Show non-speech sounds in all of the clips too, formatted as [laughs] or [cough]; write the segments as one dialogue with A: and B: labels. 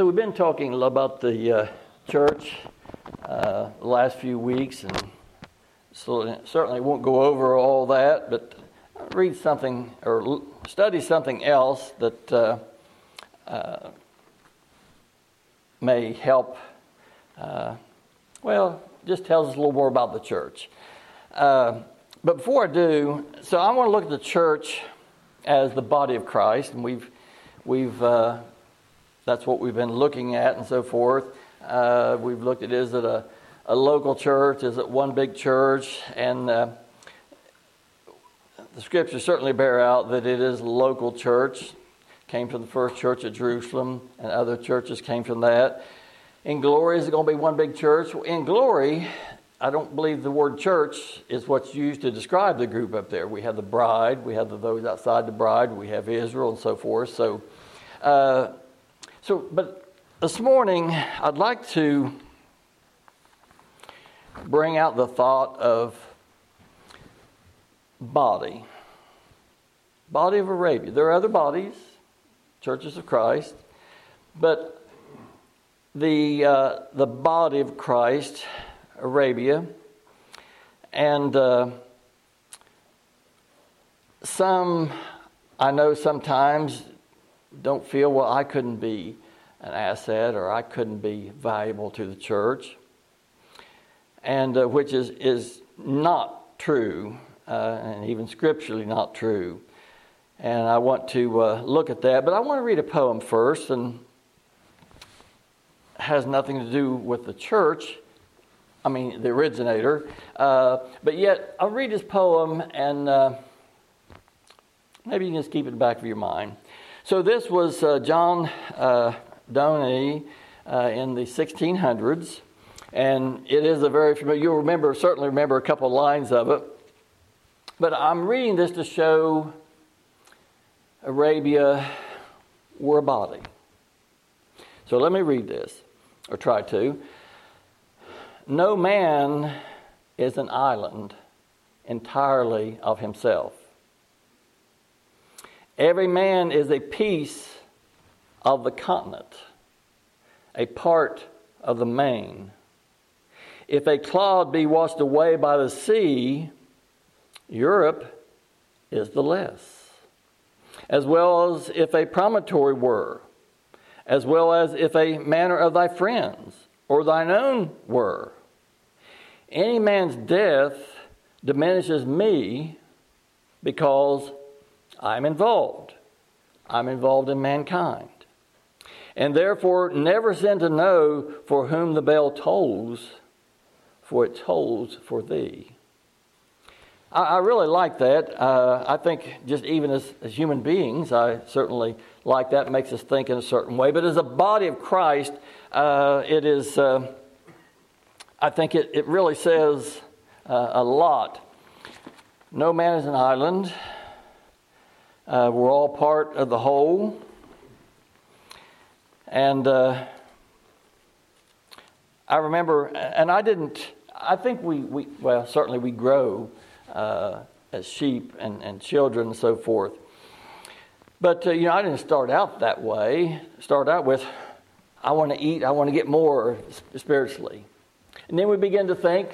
A: So we've been talking about the uh, church uh, the last few weeks, and so certainly won't go over all that, but read something or study something else that uh, uh may help. Uh, well, just tells us a little more about the church. Uh, but before I do, so I want to look at the church as the body of Christ, and we've we've that's what we've been looking at and so forth. Uh, we've looked at is it a, a local church? Is it one big church? And uh, the scriptures certainly bear out that it is local church. Came from the first church at Jerusalem, and other churches came from that. In glory, is it going to be one big church? In glory, I don't believe the word church is what's used to describe the group up there. We have the bride, we have the, those outside the bride, we have Israel, and so forth. So, uh, so, but this morning, I'd like to bring out the thought of body. Body of Arabia. There are other bodies, churches of Christ, but the, uh, the body of Christ, Arabia, and uh, some, I know sometimes don't feel, well, I couldn't be an asset or I couldn't be valuable to the church, and uh, which is, is not true, uh, and even scripturally not true. And I want to uh, look at that, but I want to read a poem first, and has nothing to do with the church. I mean, the originator. Uh, but yet, I'll read this poem, and uh, maybe you can just keep it in the back of your mind. So this was uh, John uh, Donne uh, in the 1600s, and it is a very familiar. You'll remember, certainly remember a couple lines of it. But I'm reading this to show Arabia were a body. So let me read this, or try to. No man is an island entirely of himself. Every man is a piece of the continent, a part of the main. If a cloud be washed away by the sea, Europe is the less. As well as if a promontory were, as well as if a manor of thy friends or thine own were. Any man's death diminishes me because I'm involved. I'm involved in mankind. And therefore, never send to know for whom the bell tolls, for it tolls for thee. I, I really like that. Uh, I think just even as, as human beings, I certainly like that. It makes us think in a certain way. But as a body of Christ, uh, it is, uh, I think it, it really says uh, a lot. No man is an island. Uh, we're all part of the whole. And uh, I remember, and I didn't, I think we, we well, certainly we grow uh, as sheep and, and children and so forth. But, uh, you know, I didn't start out that way. Start out with, I want to eat, I want to get more spiritually. And then we begin to think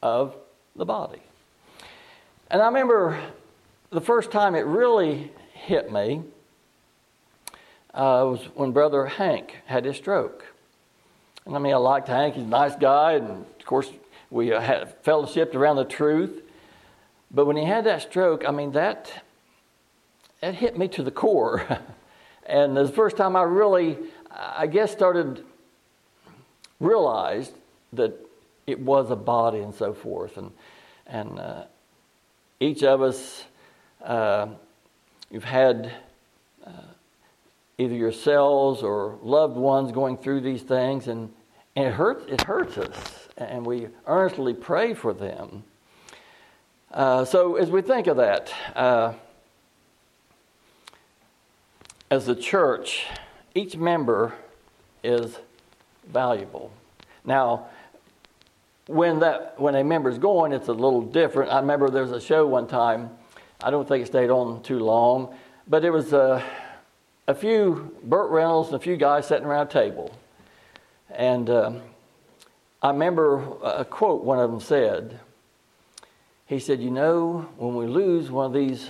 A: of the body. And I remember the first time it really hit me uh, was when Brother Hank had his stroke. And I mean, I liked Hank, he's a nice guy, and of course, we had fellowshipped around the truth. But when he had that stroke, I mean, that, that hit me to the core. [laughs] and the first time I really, I guess, started, realized that it was a body and so forth. And, and uh, each of us, uh, you've had uh, either yourselves or loved ones going through these things, and, and it hurts. It hurts us, and we earnestly pray for them. Uh, so as we think of that, uh, as a church, each member is valuable. Now, when that when a member's going, it's a little different. I remember there was a show one time I don't think it stayed on too long, but it was a, a few Burt Reynolds and a few guys sitting around a table. And um, I remember a quote one of them said. He said, You know, when we lose one of these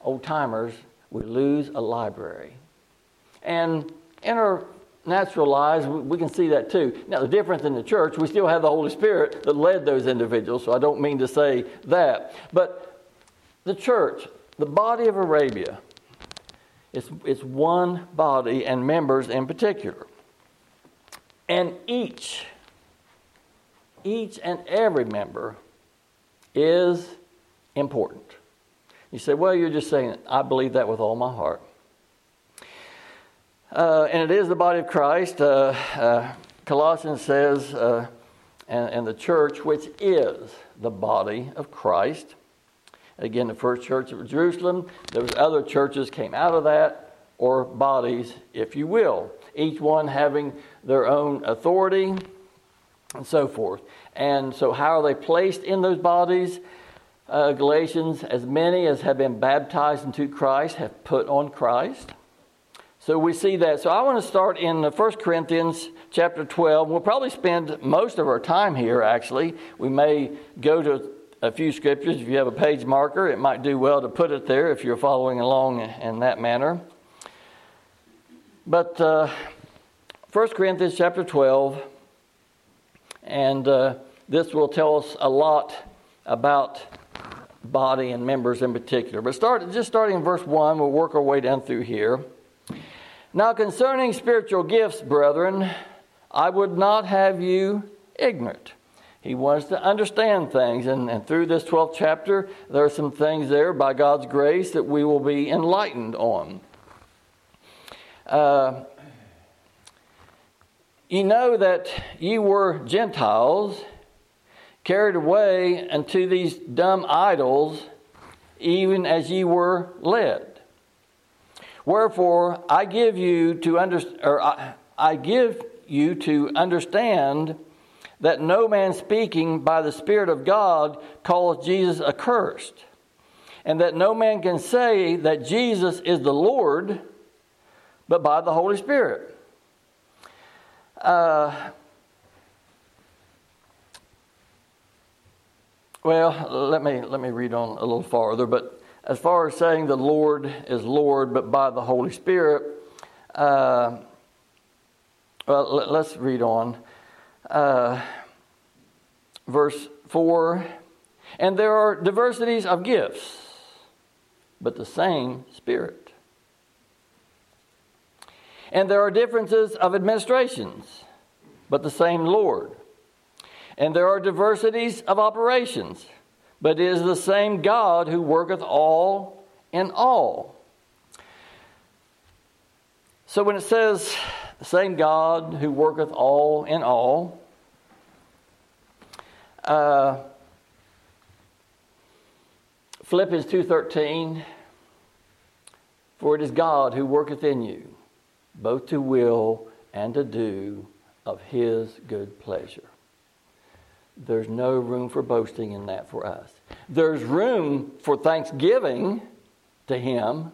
A: old timers, we lose a library. And in our natural lives, we can see that too. Now, the difference in the church, we still have the Holy Spirit that led those individuals, so I don't mean to say that. But the church, the body of Arabia, it's, it's one body and members in particular. And each, each and every member is important. You say, well, you're just saying, I believe that with all my heart. Uh, and it is the body of Christ. Uh, uh, Colossians says, uh, and, and, the church, which is the body of Christ. Again, the first church of Jerusalem. There was other churches came out of that, or bodies, if you will. Each one having their own authority and so forth. And so, how are they placed in those bodies? Uh, Galatians, as many as have been baptized into Christ have put on Christ. So we see that. So I want to start in 1 Corinthians chapter 12. We'll probably spend most of our time here, actually. We may go to a few scriptures. If you have a page marker, it might do well to put it there if you're following along in that manner. But uh, 1 Corinthians chapter 12, and uh, this will tell us a lot about body and members in particular. But start, just starting in verse 1, we'll work our way down through here. Now, concerning spiritual gifts, brethren, I would not have you ignorant. He wants to understand things, and, and through this 12th chapter, there are some things there by God's grace that we will be enlightened on. Uh, you know that ye were Gentiles, carried away unto these dumb idols, even as ye were led. Wherefore I give you to under, or I, I give you to understand that no man speaking by the Spirit of God calls Jesus accursed, and that no man can say that Jesus is the Lord but by the Holy Spirit. Uh, well, let me let me read on a little farther, but as far as saying the Lord is Lord, but by the Holy Spirit, uh, well, let, us read on. Uh, verse 4 And there are diversities of gifts, but the same Spirit. And there are differences of administrations, but the same Lord. And there are diversities of operations but it is the same God who worketh all in all. So when it says the same God who worketh all in all, uh, Philippians 2.13, For it is God who worketh in you, both to will and to do of his good pleasure. There's no room for boasting in that for us. There's room for thanksgiving to Him,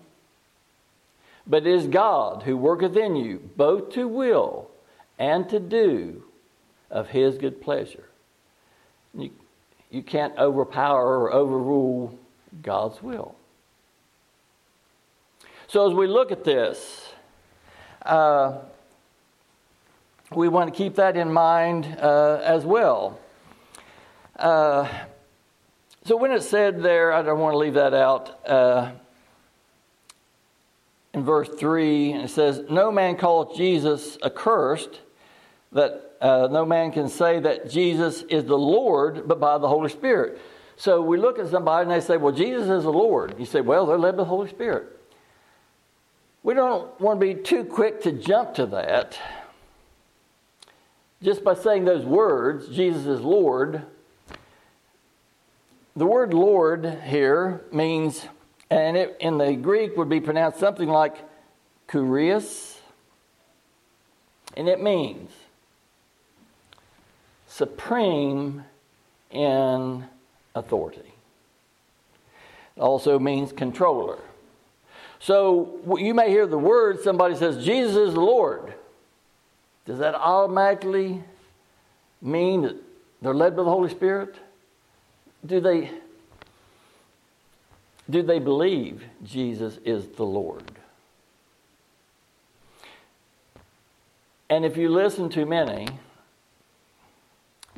A: but it is God who worketh in you both to will and to do of His good pleasure. You, you can't overpower or overrule God's will. So, as we look at this, uh, we want to keep that in mind uh, as well. Uh, so when it said there, I don't want to leave that out. Uh, in verse 3, it says, No man calleth Jesus accursed, that uh, no man can say that Jesus is the Lord, but by the Holy Spirit. So we look at somebody and they say, Well, Jesus is the Lord. You say, Well, they're led by the Holy Spirit. We don't want to be too quick to jump to that. Just by saying those words, Jesus is Lord, the word Lord here means, and it in the Greek would be pronounced something like kurios, and it means supreme in authority. It also means controller. So you may hear the word, somebody says, Jesus is the Lord. Does that automatically mean that they're led by the Holy Spirit? Do they, do they believe Jesus is the Lord? And if you listen to many,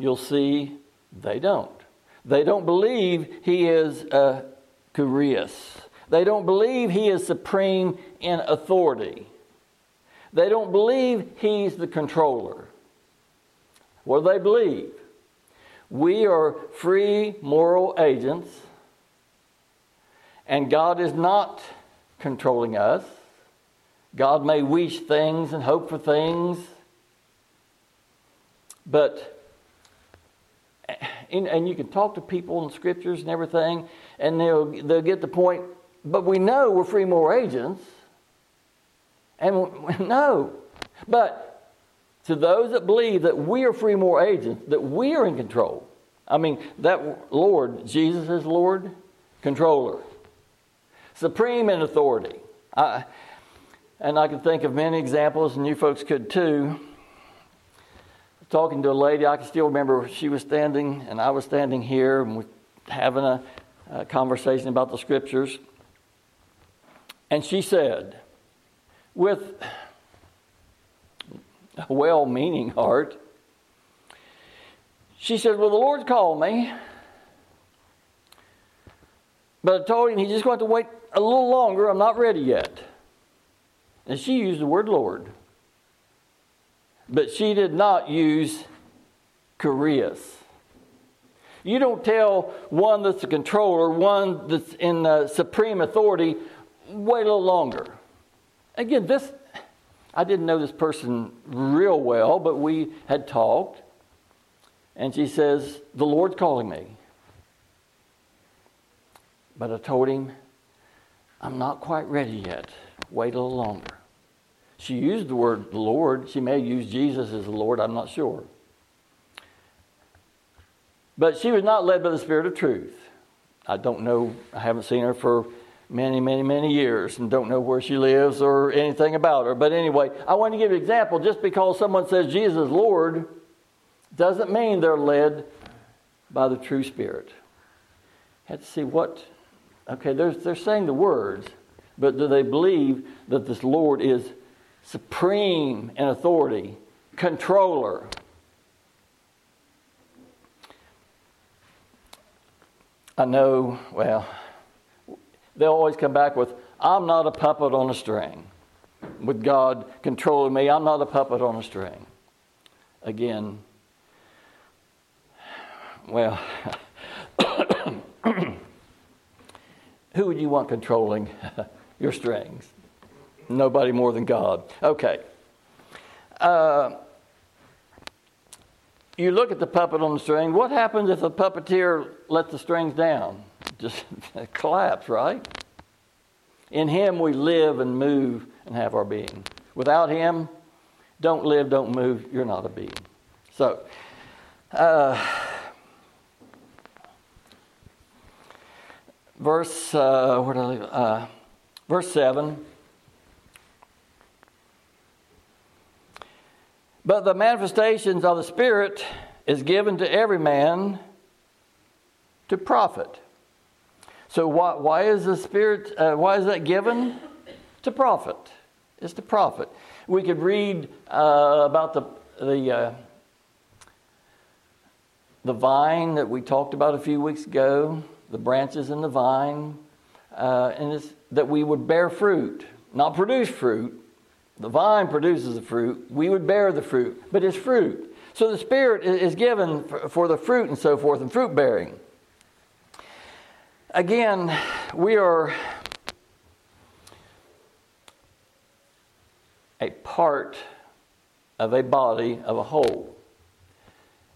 A: you'll see they don't. They don't believe he is a kurios. They don't believe he is supreme in authority. They don't believe he's the controller. What do they believe? We are free moral agents, and God is not controlling us. God may wish things and hope for things, but and you can talk to people in scriptures and everything, and they'll they'll get the point. But we know we're free moral agents, and [laughs] no, but to those that believe that we are free moral agents, that we are in control. I mean, that Lord, Jesus is Lord, controller, supreme in authority. I, and I can think of many examples, and you folks could too. Talking to a lady, I can still remember she was standing, and I was standing here, and we having a, a conversation about the scriptures. And she said, with a well meaning heart. She said, Well, the Lord called me. But I told him he's just going to wait a little longer. I'm not ready yet. And she used the word Lord. But she did not use kurios. You don't tell one that's a controller, one that's in uh, supreme authority, wait a little longer. Again, this I didn't know this person real well, but we had talked. And she says, The Lord's calling me. But I told him, I'm not quite ready yet. Wait a little longer. She used the word Lord. She may have used Jesus as the Lord, I'm not sure. But she was not led by the Spirit of truth. I don't know, I haven't seen her for many, many, many years and don't know where she lives or anything about her. But anyway, I want to give an example. Just because someone says Jesus is Lord doesn't mean they're led by the true Spirit. Have to see what, okay, they're, they're saying the words, but do they believe that this Lord is supreme in authority, controller? I know, well, they'll always come back with, I'm not a puppet on a string. With God controlling me, I'm not a puppet on a string. Again, well, [coughs] who would you want controlling [laughs] your strings? Nobody more than God. Okay. Uh, you look at the puppet on the string. What happens if the puppeteer lets the strings down? just [laughs] collapse, right? In Him we live and move and have our being. Without Him, don't live, don't move, you're not a being. So, uh, verse, uh, where did I leave? Uh, verse 7. But the manifestations of the Spirit is given to every man to profit. So why, why is the Spirit, uh, why is that given? To profit. It's to profit. We could read uh, about the, the, uh, the vine that we talked about a few weeks ago, the branches in the vine, uh, and that we would bear fruit, not produce fruit. The vine produces the fruit. We would bear the fruit, but it's fruit. So the Spirit is given for the fruit and so forth, and fruit bearing. Again, we are a part of a body, of a whole.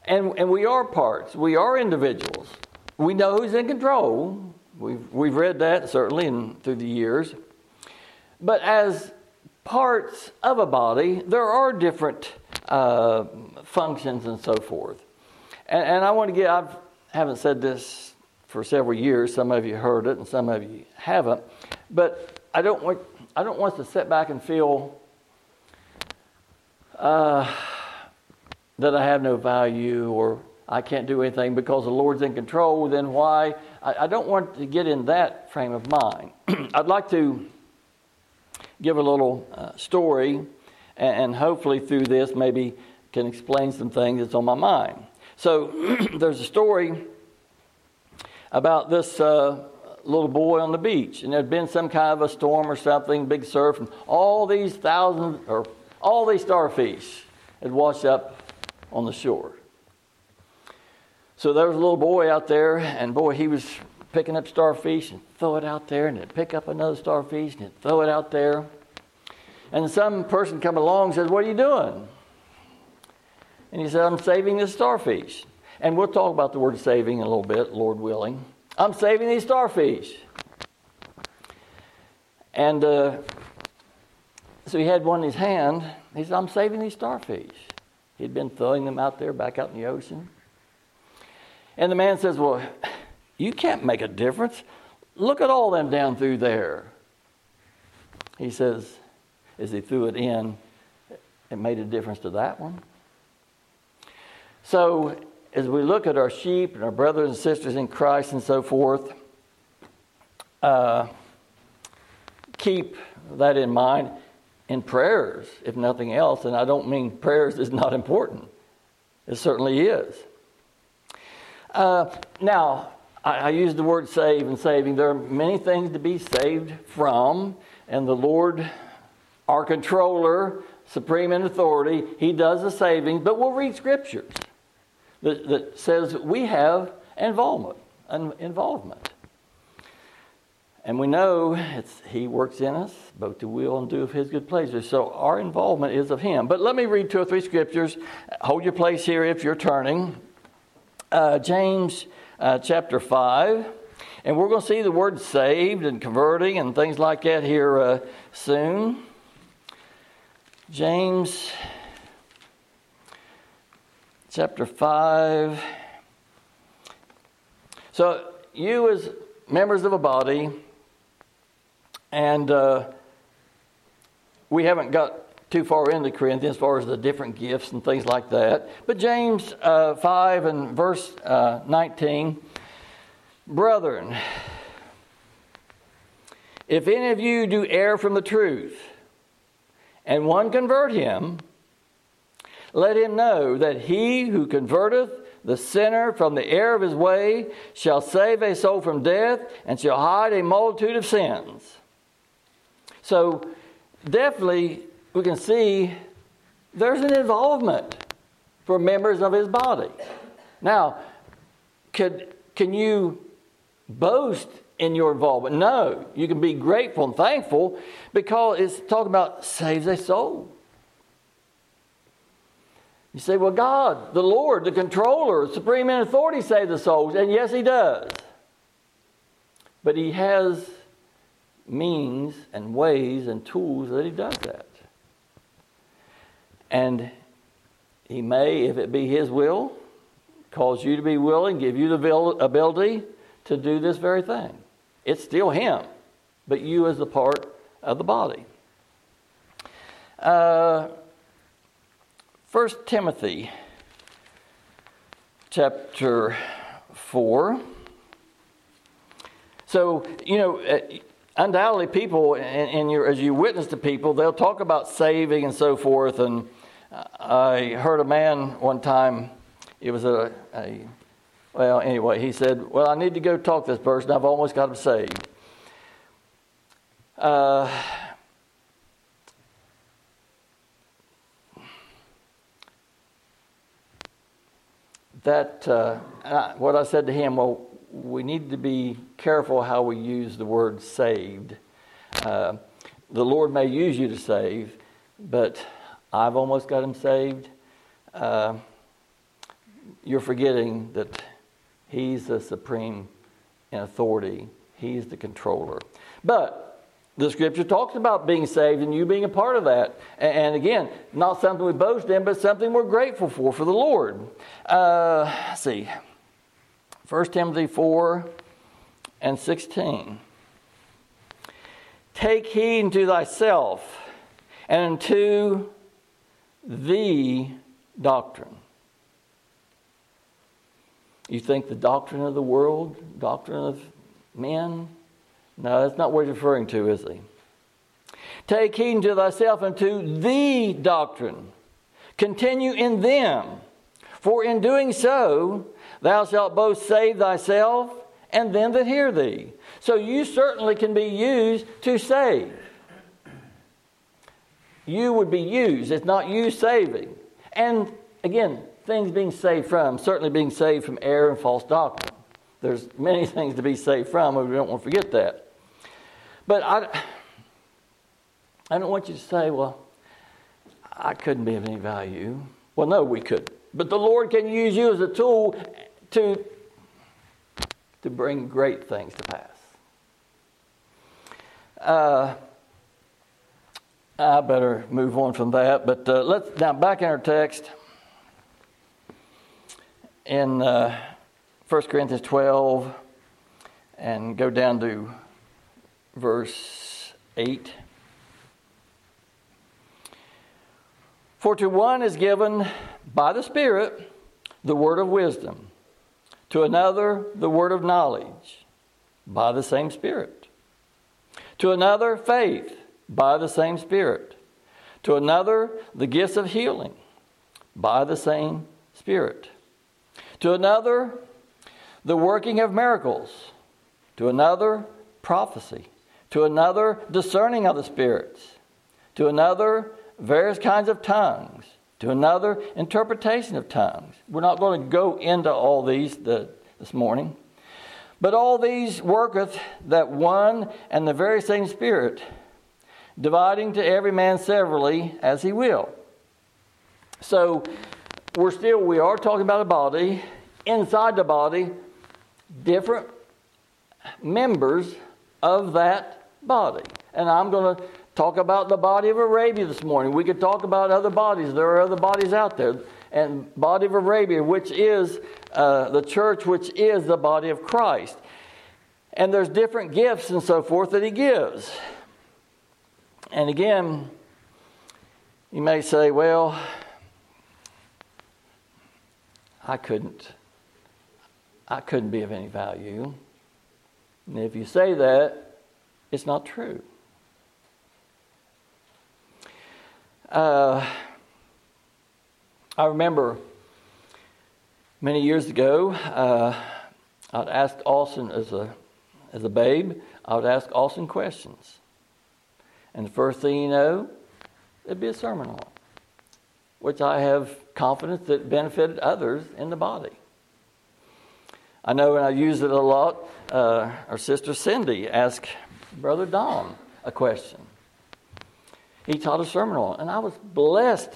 A: And, and we are parts, we are individuals. We know who's in control. We've, we've read that certainly in, through the years. But as parts of a body, there are different uh, functions and so forth. And, and I want to get, I haven't said this for several years. Some of you heard it and some of you haven't. But I don't want, I don't want us to sit back and feel uh, that I have no value or I can't do anything because the Lord's in control. Then why? I, I don't want to get in that frame of mind. [clears throat] I'd like to give a little uh, story and, and hopefully through this maybe can explain some things that's on my mind. So [clears throat] there's a story about this uh, little boy on the beach, and there'd been some kind of a storm or something, big surf, and all these thousands or all these starfish had washed up on the shore. So there was a little boy out there, and boy, he was picking up starfish and throw it out there, and then pick up another starfish and throw it out there. And some person come along and says, What are you doing? And he said, I'm saving the starfish. And we'll talk about the word saving in a little bit, Lord willing. I'm saving these starfish. And uh, so he had one in his hand. He said, I'm saving these starfish. He'd been throwing them out there back out in the ocean. And the man says, Well, you can't make a difference. Look at all them down through there. He says, as he threw it in, it made a difference to that one. So, as we look at our sheep and our brothers and sisters in Christ and so forth, uh, keep that in mind in prayers, if nothing else. And I don't mean prayers is not important, it certainly is. Uh, now, I, I use the word save and saving. There are many things to be saved from, and the Lord, our controller, supreme in authority, He does the saving. But we'll read scriptures that, that says we have involvement. Involvement. And we know it's, He works in us, both to will and do of His good pleasure. So our involvement is of Him. But let me read two or three scriptures. Hold your place here if you're turning. Uh, James uh, chapter 5. And we're going to see the word saved and converting and things like that here uh, soon. James chapter 5. So, you as members of a body, and uh, we haven't got too far into Corinthians as far as the different gifts and things like that. But James uh, 5 and verse uh, 19 Brethren, if any of you do err from the truth, and one convert him, let him know that he who converteth the sinner from the error of his way shall save a soul from death and shall hide a multitude of sins. So, definitely, we can see there's an involvement for members of his body. Now, could, can you boast in your involvement? No. You can be grateful and thankful because it's talking about saves a soul. You say, well, God, the Lord, the controller, supreme in authority, saves the souls. And yes, He does. But He has means and ways and tools that He does that. And He may, if it be His will, cause you to be willing, give you the ability to do this very thing. It's still Him, but you as a part of the body. Uh, 1 Timothy chapter 4. So, you know, uh, undoubtedly people, as you witness to people, they'll talk about saving and so forth. And I heard a man one time, it was a, a, well, anyway, he said, Well, I need to go talk to this person. I've almost got him saved. Uh, that, uh, what I said to him, well, we need to be careful how we use the word saved. Uh, the Lord may use you to save, but I've almost got him saved. Uh, you're forgetting that he's the supreme in authority, he's the controller. But the scripture talks about being saved and you being a part of that. And again, not something we boast in, but something we're grateful for for the Lord. Uh, see. 1 Timothy 4 and 16. Take heed unto thyself and unto the doctrine. You think the doctrine of the world, doctrine of men? No, that's not what he's referring to, is he? Take heed unto thyself and to the doctrine. Continue in them, for in doing so thou shalt both save thyself and them that hear thee. So you certainly can be used to save. You would be used. It's not you saving. And again, things being saved from, certainly being saved from error and false doctrine. There's many [laughs] things to be saved from, and we don't want to forget that. But I, I don't want you to say, well, I couldn't be of any value. Well, no, we could. But the Lord can use you as a tool to, to bring great things to pass. Uh, I better move on from that. But uh, let's now back in our text in uh, 1 Corinthians 12 and go down to verse 8. For to one is given by the Spirit the word of wisdom, to another the word of knowledge by the same Spirit, to another faith by the same Spirit, to another the gifts of healing by the same Spirit. To another, the working of miracles, to another, prophecy, to another, discerning of the spirits, to another, various kinds of tongues, to another, interpretation of tongues. We're not going to go into all these the, this morning. But all these worketh that one and the very same Spirit, dividing to every man severally as he will. So we're still we are talking about a body inside the body different members of that body and i'm going to talk about the body of arabia this morning. We could talk about other bodies. There are other bodies out there. And body of arabia which is uh, the church which is the body of christ. And there's different gifts and so forth that he gives. And again you may say well I couldn't I couldn't be of any value. And if you say that, it's not true. Uh, I remember many years ago, uh, I'd ask Austin as a, as a babe, I would ask Austin questions. And the first thing you know, there'd be a sermon on which I have confidence that benefited others in the body. I know, and I use it a lot. Uh, our sister Cindy asked Brother Don a question. He taught a sermon on and I was blessed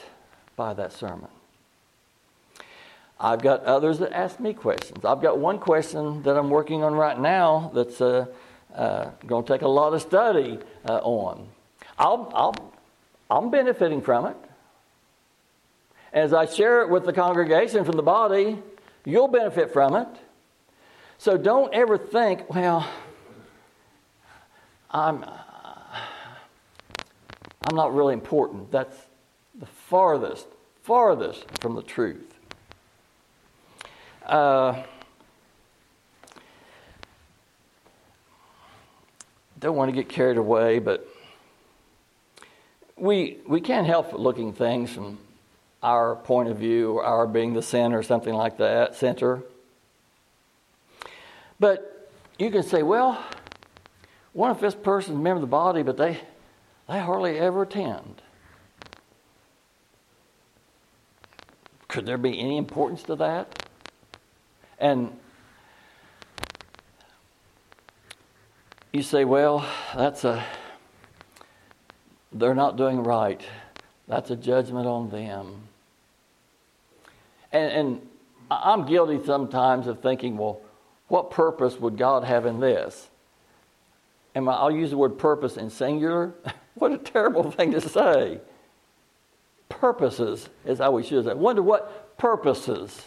A: by that sermon. I've got others that ask me questions. I've got one question that I'm working on right now that's uh, uh, going to take a lot of study uh, on. I'll, I'll, I'm benefiting from it. As I share it with the congregation from the body, you'll benefit from it. So don't ever think, well, I'm, I'm not really important. That's the farthest, farthest from the truth. Uh, don't want to get carried away, but we, we can't help looking things from our point of view, or our being the center, or something like that, center. But you can say, well, what if this person's a member of the body, but they, they hardly ever attend? Could there be any importance to that? And you say, well, that's a, they're not doing right. That's a judgment on them. And, and I'm guilty sometimes of thinking, well, what purpose would God have in this? And I'll use the word purpose in singular. [laughs] what a terrible [laughs] thing to say. Purposes is how we should say. Wonder what purposes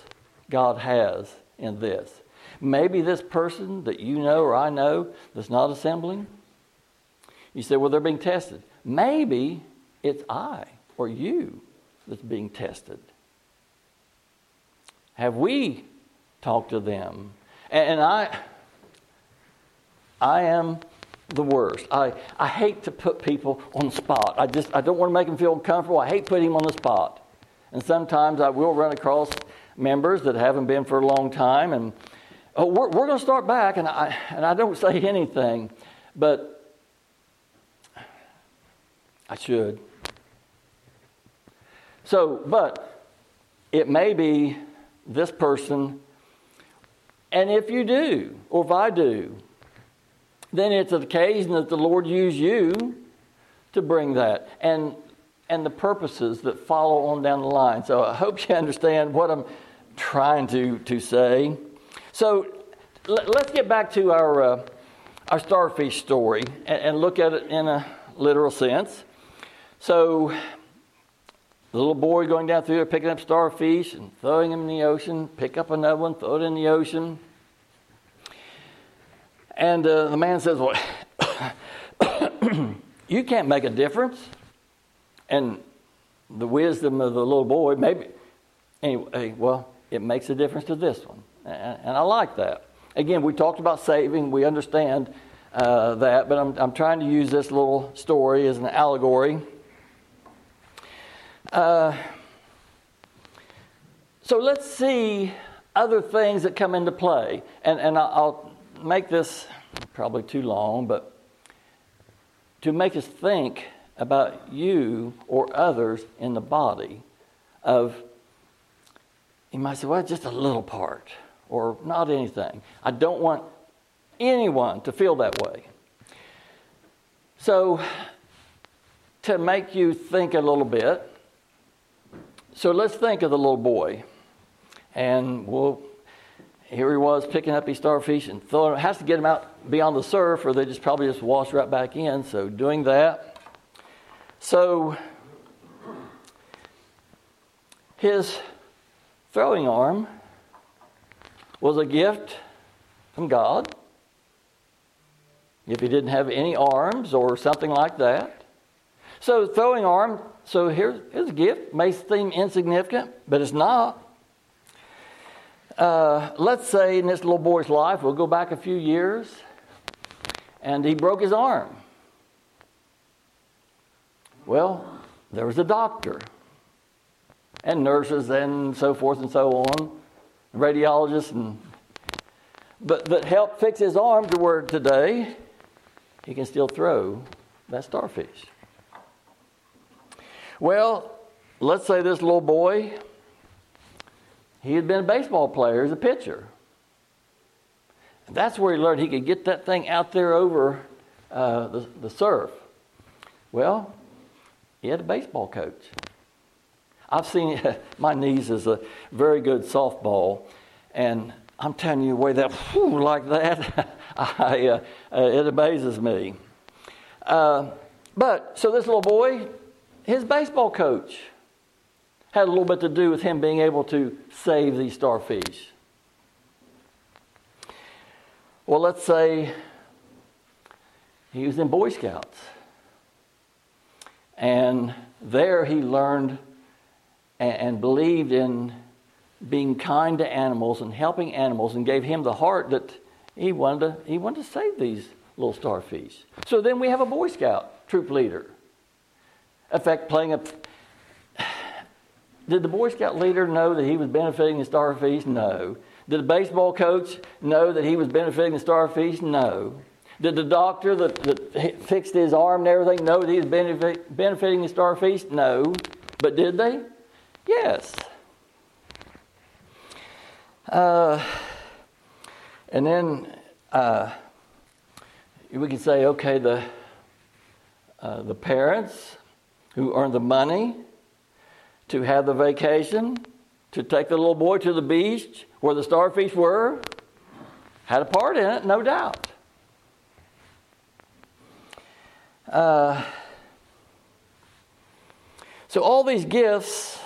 A: God has in this. Maybe this person that you know or I know that's not assembling, You say, well, they're being tested. Maybe it's I or you that's being tested. Have we talked to them? And I, I am the worst. I, I hate to put people on the spot. I just I don't want to make them feel uncomfortable. I hate putting them on the spot. And sometimes I will run across members that haven't been for a long time, and oh, we're, we're going to start back, and I and I don't [laughs] say anything, but I should. So, but it may be this person, and if you do, or if I do, then it's an occasion that the Lord use you to bring that. And and the purposes that follow on down the line. So I hope you understand what I'm trying to, to say. So let, us get back to our, uh, our starfish story and, and look at it in a literal sense. So the little boy going down through there, picking up starfish and throwing them in the ocean, pick up another one, throw it in the ocean. And uh, the man says, Well, [coughs] you can't make a difference. And the wisdom of the little boy, maybe, anyway, well, it makes a difference to this one. And I like that. Again, we talked about saving, we understand uh, that, but I'm, I'm trying to use this little story as an allegory. Uh, so let's see other things that come into play. And, and I'll make this probably too long, but to make us think about you or others in the body of, you might say, well, just a little part or not anything. I don't want anyone to feel that way. So, to make you think a little bit, so let's think of the little boy. And well, here he was picking up these starfish and throwing Has to get them out beyond the surf, or they just probably just wash right back in. So doing that, so his throwing arm was a gift from God. If he didn't have any arms or something like that. So, throwing arm, so here's, a gift. May seem insignificant, but it's not. Uh, let's say in this little boy's life, we'll go back a few years, and he broke his arm. Well, there was a doctor and nurses and so forth and so on, radiologists and but that helped fix his arm to where today he can still throw that starfish. Well, let's say this little boy, he had been a baseball player as a pitcher. That's where he learned he could get that thing out there over uh, the, the surf. Well, he had a baseball coach. I've seen [laughs] my niece is a very good softball, and I'm telling you, the way that whew, like that, [laughs] I, uh, uh, it amazes me. Uh, but so this little boy, his baseball coach had a little bit to do with him being able to save these starfish. Well, let's say he was in Boy Scouts. And there he learned and, believed in being kind to animals and helping animals and gave him the heart that he wanted to, he wanted to save these little starfish. So then we have a Boy Scout troop leader. In fact, playing a. Did the Boy Scout leader know that he was benefiting the starfish? No. Did the baseball coach know that he was benefiting the starfish? No. Did the doctor that, that fixed his arm and everything know that he was benefit, benefiting the starfish? No. But did they? Yes. Uh, and then uh, we could say, okay, the, uh, the parents who earned the money to have the vacation, to take the little boy to the beach where the starfish were, had a part in it, no doubt. Uh, so all these gifts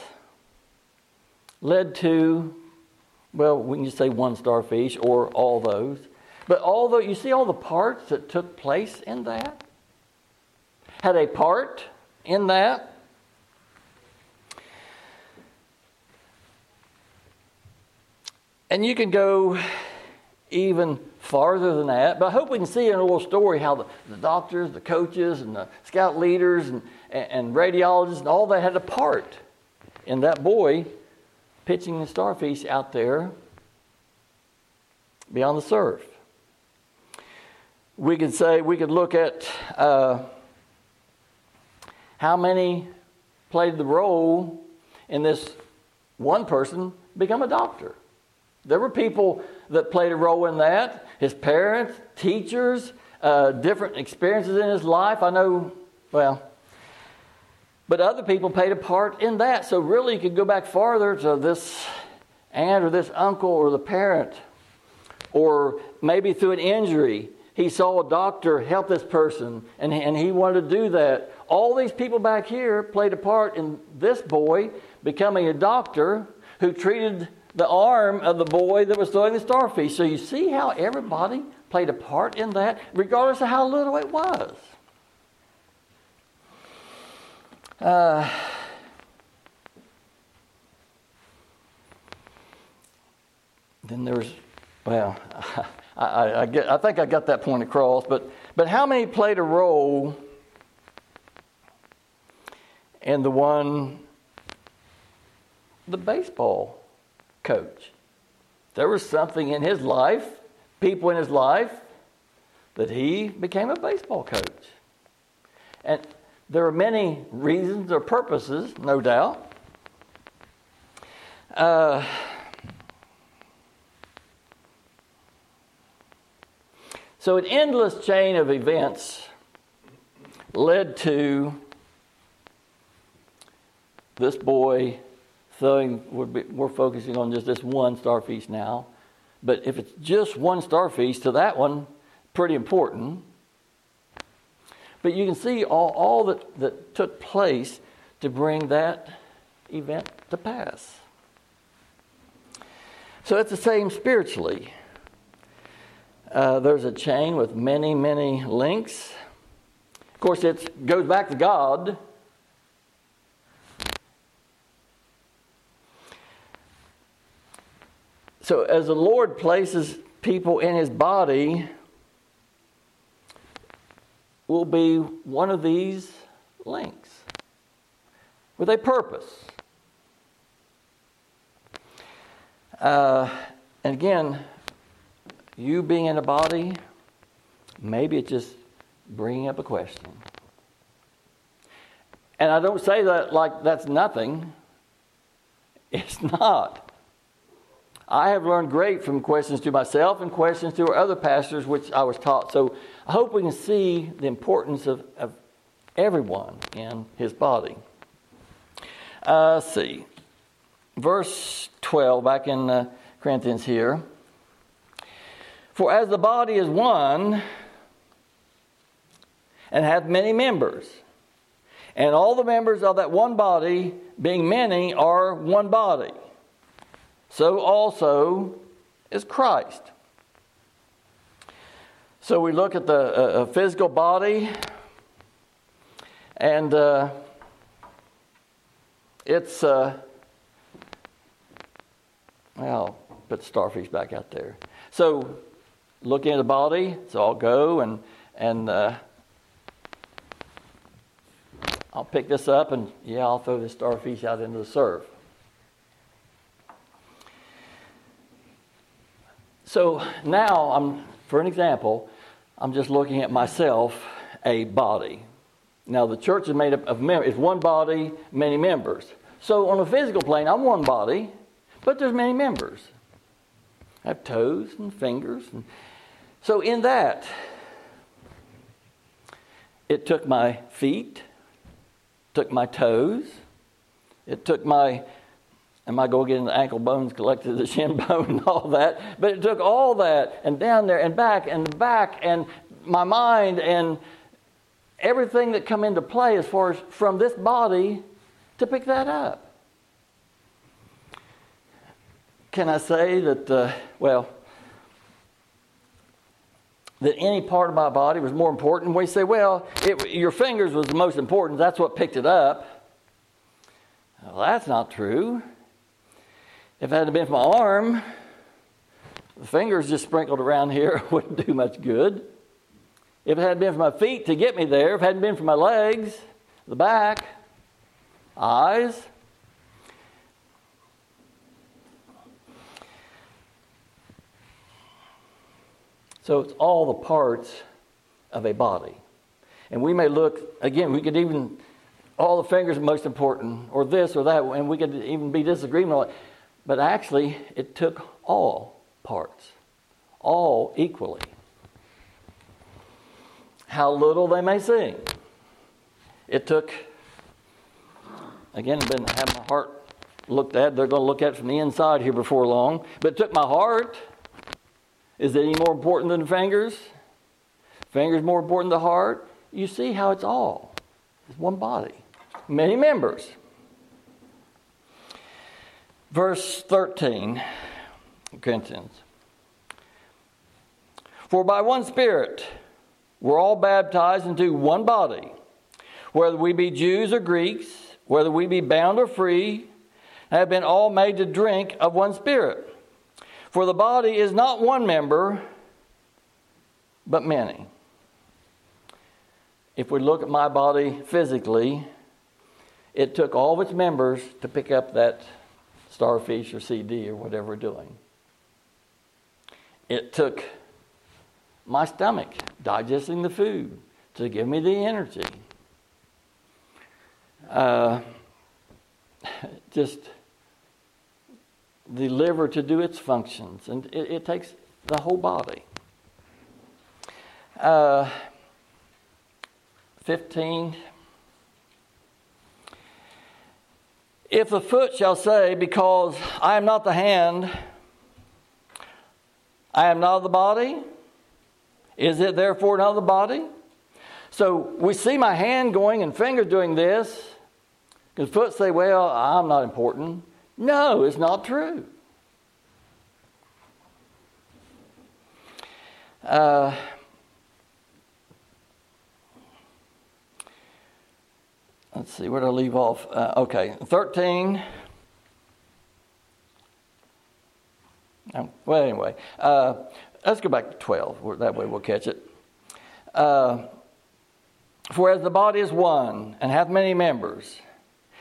A: led to, well, we can just say one starfish or all those. But although you see all the parts that took place in that, had a part in that. And you can go even farther than that, but I hope we can see in a little story how the, the doctors, the coaches, and the scout leaders, and, and, and radiologists, and all that had a part in that boy pitching the starfish out there beyond the surf. We could say, we could look at uh, how many played the role in this one person become a doctor. There were people that played a role in that his parents, teachers, uh, different experiences in his life. I know, well, but other people played a part in that. So, really, you could go back farther to this aunt or this uncle or the parent, or maybe through an injury. He saw a doctor help this person and, and he wanted to do that. All these people back here played a part in this boy becoming a doctor who treated the arm of the boy that was throwing the starfish. So you see how everybody played a part in that, regardless of how little it was. Uh, then there's, well, [laughs] I, I, I, get, I think I got that point across, but, but how many played a role in the one, the baseball coach? There was something in his life, people in his life, that he became a baseball coach. And there are many reasons or purposes, no doubt. Uh, so, an endless chain of events led to this boy throwing, we're, we're focusing on just this one star feast now. But if it's just one star feast to that one, pretty important. But you can see all, all that, that took place to bring that event to pass. So it's the same spiritually. Uh, there's a chain with many, many links. Of course, it goes back to God. So, as the Lord places people in His body, will be one of these links with a purpose. Uh, and again, you being in a body, maybe it's just bringing up a question. And I don't say that like that's nothing. [laughs] It's not. I have learned great from questions to myself and questions to other pastors, which I was taught. So I hope we can see the importance of, of everyone in his body. Uh, see. Verse 12, back in uh, Corinthians here. For as the body is one and hath many members, and all the members of that one body, being many, are one body so also is Christ. So we look at the uh, uh, physical body, and uh, it's, uh, well, put the starfish back out there. So looking at the body, so I'll go and, and uh, I'll pick this up and, yeah, I'll throw the starfish out into the surf. So now I'm, for an example, I'm just looking at myself, a body. Now the church is made up of members. It's one body, many members. So on a physical plane, I'm one body, but there's many members. I have toes and fingers. And so in that, it took my feet, took my toes, it took my Am I going to get the ankle bones collected, the shin bone, and all that? But it took all that and down there and back and back and my mind and everything that come into play as far as from this body to pick that up. Can I say that, uh, well, that any part of my body was more important. We say, well, it, your fingers was the most important. That's what picked it up. Well, that's not true. If it had been for my arm, the fingers just sprinkled around here [laughs] wouldn't do much good. If it hadn't been for my feet to get me there, if it hadn't been for my legs, the back, eyes, So it's all the parts of a body. And we may look, again, we could even, all the fingers are most important, or this or that, and we could even be disagreeing on it. But actually, it took all parts, all equally. How little they may seem. It took, again, I've been having my heart looked at. They're going to look at from the inside here before long. But it took my heart is it any more important than fingers? Fingers more important than the heart? You see how it's all. It's one body, many members. Verse 13, Corinthians. For by one Spirit we're all baptized into one body, whether we be Jews or Greeks, whether we be bound or free, have been all made to drink of one Spirit. For the body is not one member, but many. If we look at my body physically, it took all of its members to pick up that starfish or CD or whatever doing. It took my stomach digesting the food to give me the energy. Uh, [laughs] just the liver to do its functions, and it, it takes the whole body. Uh, 15. If the foot shall say, Because I am not the hand, I am not of the body, is it therefore not of the body? So we see my hand going and fingers doing this. Because foot say, Well, I'm not important. No, it's not true. Uh, let's see, where did I leave off? Uh, okay, 13. Um, well, anyway, uh, let's go back to 12. That way we'll catch it. Uh, For as the body is one and hath many members,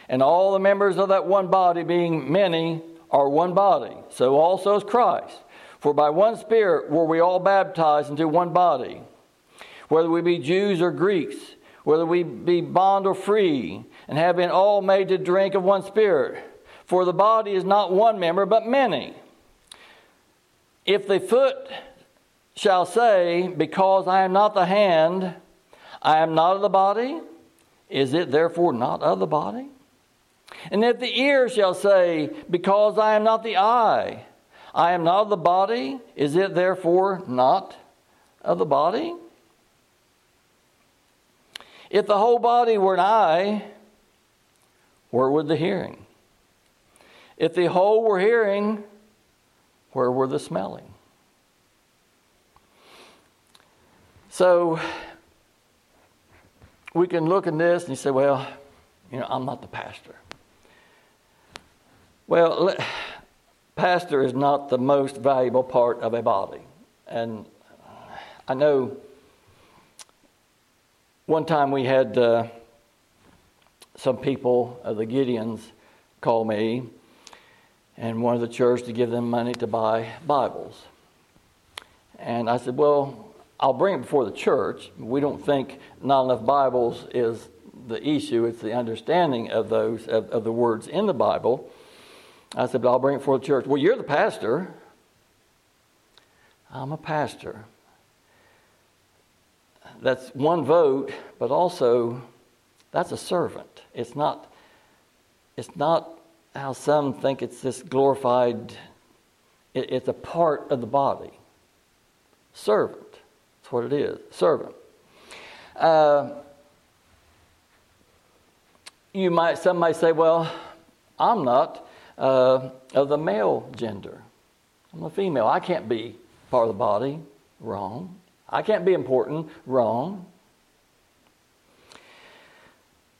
A: and all the members of that one body, being many, are one body. So also is Christ. For by one Spirit were we all baptized into one body, whether we be Jews or Greeks, whether we be bond or free, and have been all made to drink of one Spirit. For the body is not one member, but many. If the foot shall say, Because I am not the hand, I am not of the body, is it therefore not of the body? And if the ear shall say, Because I am not the eye, I am not of the body, is it therefore not of the body? If the whole body were an eye, where would the hearing? If the whole were hearing, where were the smelling? So we can look at this and you say, well, you know, I'm not the pastor. Well, pastor is not the most valuable part of a body. And I know one time we had uh, some people, uh, the Gideons, call me and wanted the church to give them money to buy Bibles. And I said, Well, I'll bring it before the church. We don't think not enough Bibles is the issue, it's the understanding of those, of, of the words in the Bible. I said, but I'll bring it for the church. Well, you're the pastor. I'm a pastor. That's one vote, but also that's a servant. It's not, it's not how some think it's this glorified, it, it's a part of the body. Servant. That's what it is. Servant. Uh, you might, some might say, well, I'm not uh, of the male gender. I'm a female. I can't be part of the body. Wrong. I can't be important. Wrong.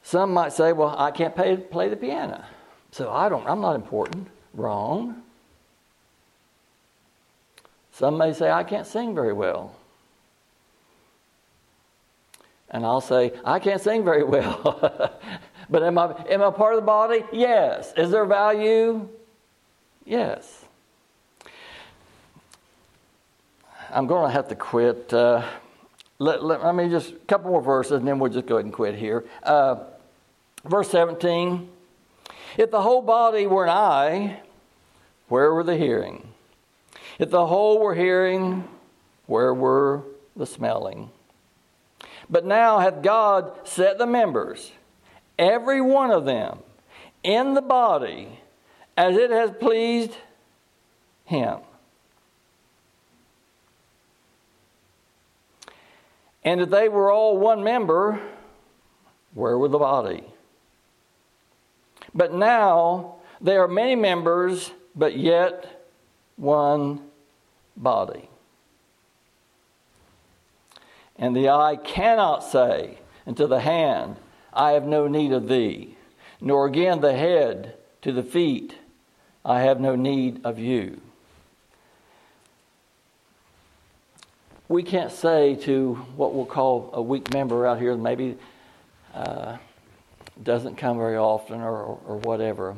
A: Some might say, well, I can't play, play the piano. So I don't, I'm not important. Wrong. Some may say, I can't sing very well. And I'll say, I can't sing very well. [laughs] but am I, am I part of the body? Yes. Is there value? Yes. I'm going to have to quit. Uh, let, let, let, me just, a couple more verses, and then we'll just go ahead and quit here. Uh, verse 17 If the whole body were an eye, where were the hearing? If the whole were hearing, where were the smelling? But now hath God set the members, every one of them, in the body as it has pleased him. And if they were all one member, where were the body? But now there are many members, but yet one body. And the eye cannot say unto the hand, I have no need of thee, nor again the head to the feet, I have no need of you. We can't say to what we'll call a weak member out here, maybe uh, doesn't come very often or, or, whatever,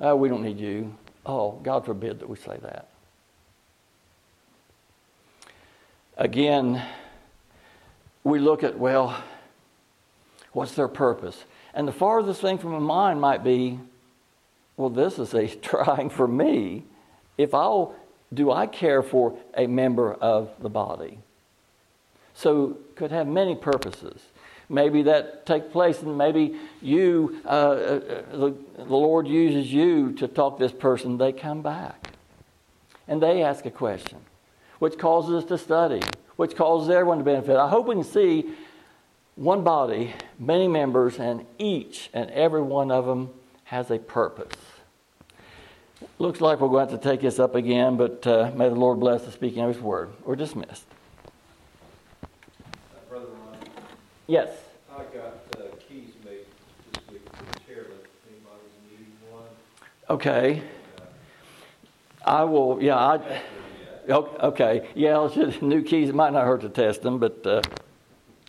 A: oh, we don't need you. Oh, God forbid that we say that. Again, we look at, well, what's their purpose? And the farthest thing from my mind might be, well, this is a [laughs] trying for me. If I'll, do I care for a member of the body? So could have many purposes. Maybe that take place, and maybe you, uh, uh, the, the Lord uses you to talk this person. They come back, and they ask a question, which causes us to study, which causes everyone to benefit. I hope we can see one body, many members, and each and every one of them has a purpose. Looks like we're going to have to take this up again, but uh, may the Lord bless the speaking of His word. We're dismissed.
B: Brother Ron,
A: Yes.
B: I got uh, keys made this week for the chairman. Anybody's needing one?
A: Okay. I will, yeah, I, okay. Yeah, just [laughs] new keys. It might not hurt to test them, but uh,